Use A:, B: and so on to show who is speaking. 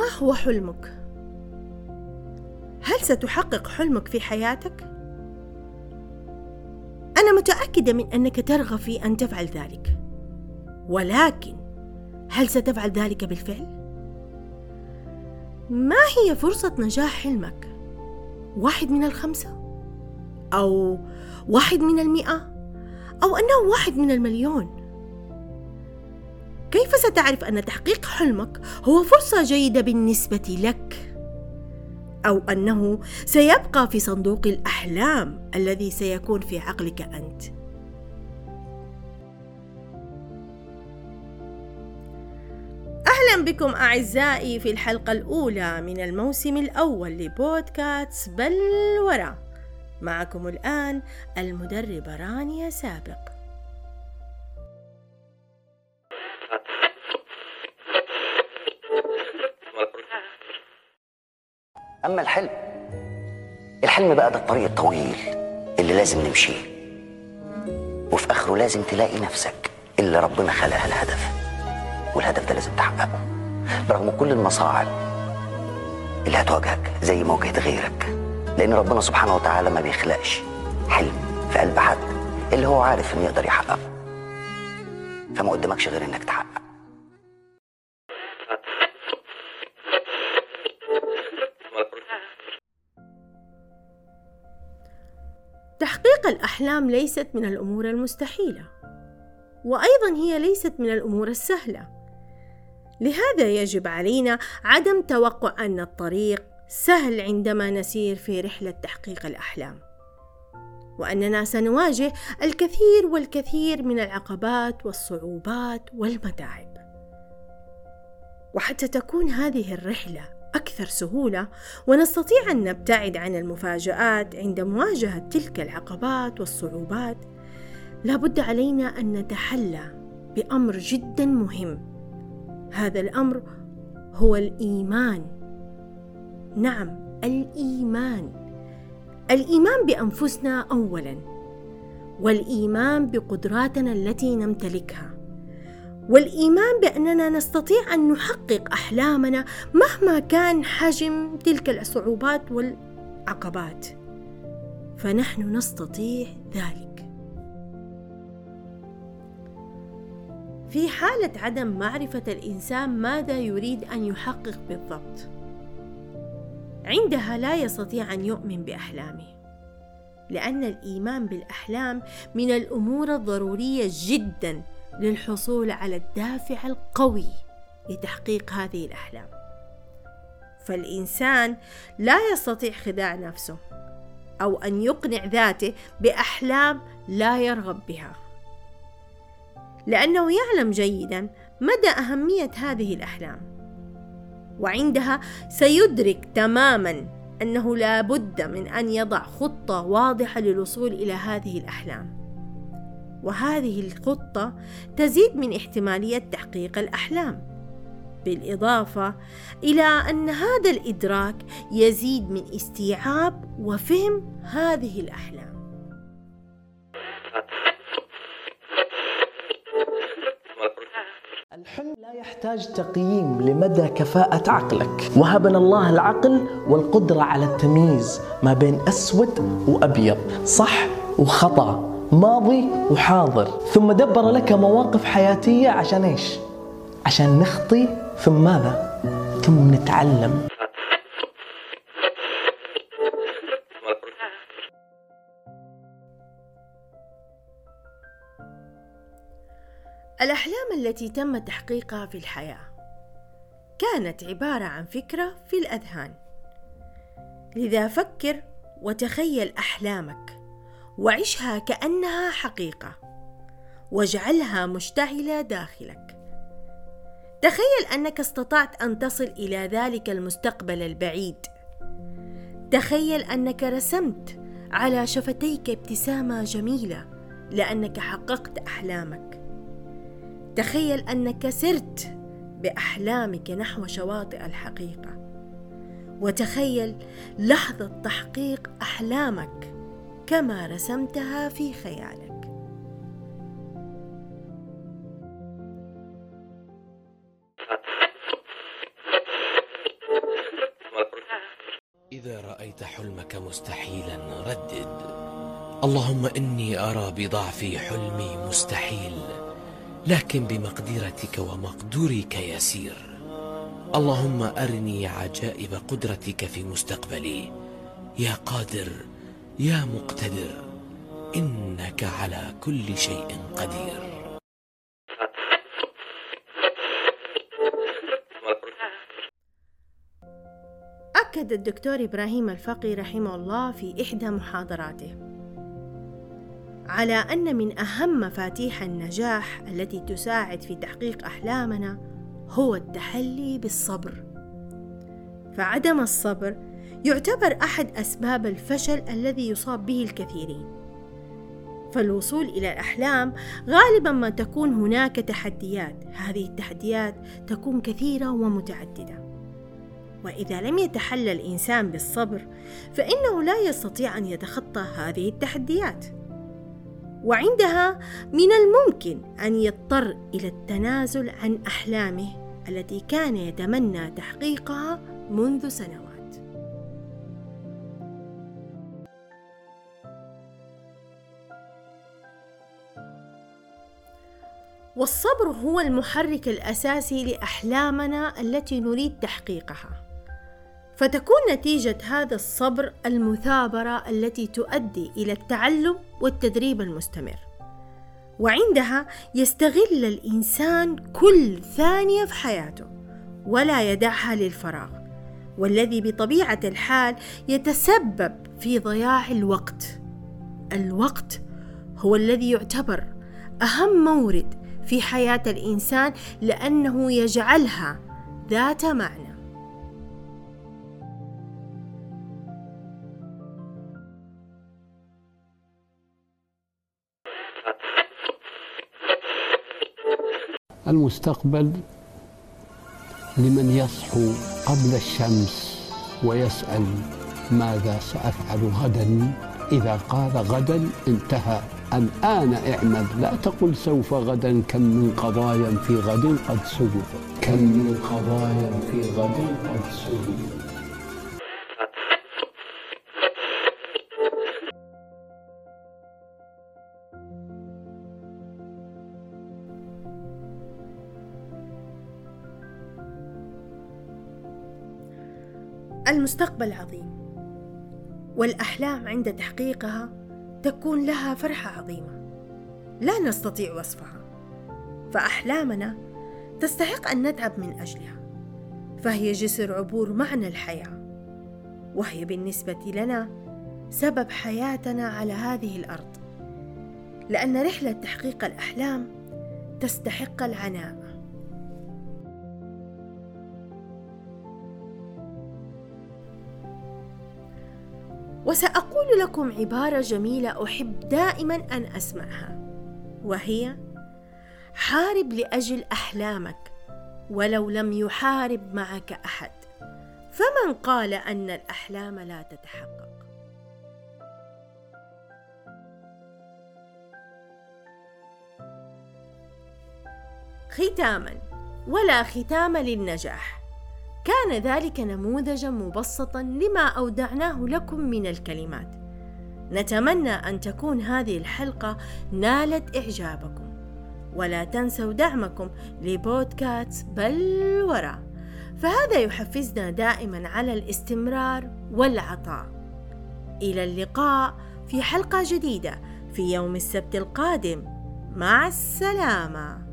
A: ما هو حلمك؟ هل ستحقق حلمك في حياتك؟ أنا متأكدة من أنك ترغب في أن تفعل ذلك. ولكن هل ستفعل ذلك بالفعل؟ ما هي فرصة نجاح حلمك؟ واحد من الخمسة؟ أو واحد من المئة؟ أو أنه واحد من المليون؟ كيف ستعرف أن تحقيق حلمك هو فرصة جيدة بالنسبة لك؟ أو أنه سيبقى في صندوق الأحلام الذي سيكون في عقلك أنت. أهلا بكم أعزائي في الحلقة الأولى من الموسم الأول لبودكاست بلورة معكم الآن المدربه رانيا سابق.
B: أما الحلم الحلم بقى ده الطريق الطويل اللي لازم نمشيه. وفي آخره لازم تلاقي نفسك اللي ربنا خلقها الهدف والهدف ده لازم تحققه. برغم كل المصاعب اللي هتواجهك زي ما واجهت غيرك لأن ربنا سبحانه وتعالى ما بيخلقش حلم في قلب حد اللي هو عارف إنه يقدر يحققه. فما قدامكش غير إنك تحقق
A: تحقيق الأحلام ليست من الأمور المستحيلة وأيضا هي ليست من الأمور السهلة. لهذا يجب علينا عدم توقع أن الطريق سهل عندما نسير في رحلة تحقيق الأحلام وأننا سنواجه الكثير والكثير من العقبات والصعوبات والمتاعب. وحتى تكون هذه الرحلة أكثر سهولة ونستطيع أن نبتعد عن المفاجآت عند مواجهة تلك العقبات والصعوبات. لابد علينا أن نتحلى بأمر جدا مهم. هذا الأمر هو الإيمان. نعم الإيمان. الإيمان بأنفسنا أولا والإيمان بقدراتنا التي نمتلكها. والإيمان بأننا نستطيع أن نحقق أحلامنا مهما كان حجم تلك الصعوبات والعقبات. فنحن نستطيع ذلك. في حالة عدم معرفة الإنسان ماذا يريد أن يحقق بالضبط؟ عندها لا يستطيع أن يؤمن بأحلامه لأن الإيمان بالأحلام من الأمور الضرورية جدا. للحصول على الدافع القوي لتحقيق هذه الأحلام. فالإنسان لا يستطيع خداع نفسه أو أن يقنع ذاته بأحلام لا يرغب بها. لأنه يعلم جيدا مدى أهمية هذه الأحلام وعندها سيدرك تماما أنه لا بد من أن يضع خطة واضحة للوصول إلى هذه الأحلام. وهذه الخطة تزيد من احتمالية تحقيق الأحلام. بالإضافة إلى أن هذا الإدراك يزيد من استيعاب وفهم هذه الأحلام.
C: الحلم لا يحتاج تقييم لمدى كفاءة عقلك. وهبنا الله العقل والقدرة على التمييز ما بين أسود وأبيض. صح وخطأ. ماضي وحاضر ثم دبر لك مواقف حياتية عشان إيش؟ عشان نخطي ثم ماذا؟ ثم نتعلم.
A: الأحلام التي تم تحقيقها في الحياة كانت عبارة عن فكرة في الأذهان. لذا فكر وتخيل أحلامك. وعشها كأنها حقيقة. واجعلها مشتعلة داخلك. تخيل أنك استطعت أن تصل إلى ذلك المستقبل البعيد. تخيل أنك رسمت على شفتيك ابتسامة جميلة لأنك حققت أحلامك. تخيل أنك سرت بأحلامك نحو شواطئ الحقيقة. وتخيل لحظة تحقيق أحلامك كما رسمتها في خيالك.
D: إذا رأيت حلمك مستحيلا ردد. اللهم إني أرى بضعفي حلمي مستحيل لكن بمقدرتك ومقدورك يسير. اللهم أرني عجائب قدرتك في مستقبلي. يا قادر يا مقتدر إنك على كل شيء قدير.
A: أكد الدكتور إبراهيم الفقي رحمه الله في إحدى محاضراته على أن من أهم مفاتيح النجاح التي تساعد في تحقيق أحلامنا هو التحلي بالصبر. فعدم الصبر يعتبر أحد أسباب الفشل الذي يصاب به الكثيرين. فالوصول إلى الأحلام غالبا ما تكون هناك تحديات. هذه التحديات تكون كثيرة ومتعددة. وإذا لم يتحلى الإنسان بالصبر فإنه لا يستطيع أن يتخطى هذه التحديات. وعندها من الممكن أن يضطر إلى التنازل عن أحلامه التي كان يتمنى تحقيقها منذ سنوات. والصبر هو المحرك الأساسي لأحلامنا التي نريد تحقيقها فتكون نتيجة هذا الصبر المثابرة التي تؤدي إلى التعلم والتدريب المستمر. وعندها يستغل الإنسان كل ثانية في حياته ولا يدعها للفراغ، والذي بطبيعة الحال يتسبب في ضياع الوقت. الوقت هو الذي يعتبر أهم مورد في حياة الإنسان لأنه يجعلها ذات معنى.
E: المستقبل لمن يصحو قبل الشمس ويسأل ماذا سأفعل غدا إذا قال غدا انتهى الآن اعمل لا تقل سوف غدا كم من قضايا في غد قد سجد كم من قضايا في غد قد سجد
A: المستقبل عظيم والأحلام عند تحقيقها تكون لها فرحة عظيمة. لا نستطيع وصفها. فأحلامنا تستحق أن نتعب من أجلها. فهي جسر عبور معنى الحياة. وهي بالنسبة لنا سبب حياتنا على هذه الأرض. لأن رحلة تحقيق الأحلام تستحق العناء. وسأقول لكم عبارة جميلة أحب دائما أن أسمعها وهي حارب لأجل أحلامك ولو لم يحارب معك أحد فمن قال أن الأحلام لا تتحقق؟ ختاما ولا ختام للنجاح. كان ذلك نموذجا مبسطا لما أودعناه لكم من الكلمات. نتمنى أن تكون هذه الحلقة نالت إعجابكم. ولا تنسوا دعمكم لبودكاست بلورة فهذا يحفزنا دائما على الاستمرار والعطاء. إلى اللقاء في حلقة جديدة في يوم السبت القادم. مع السلامة.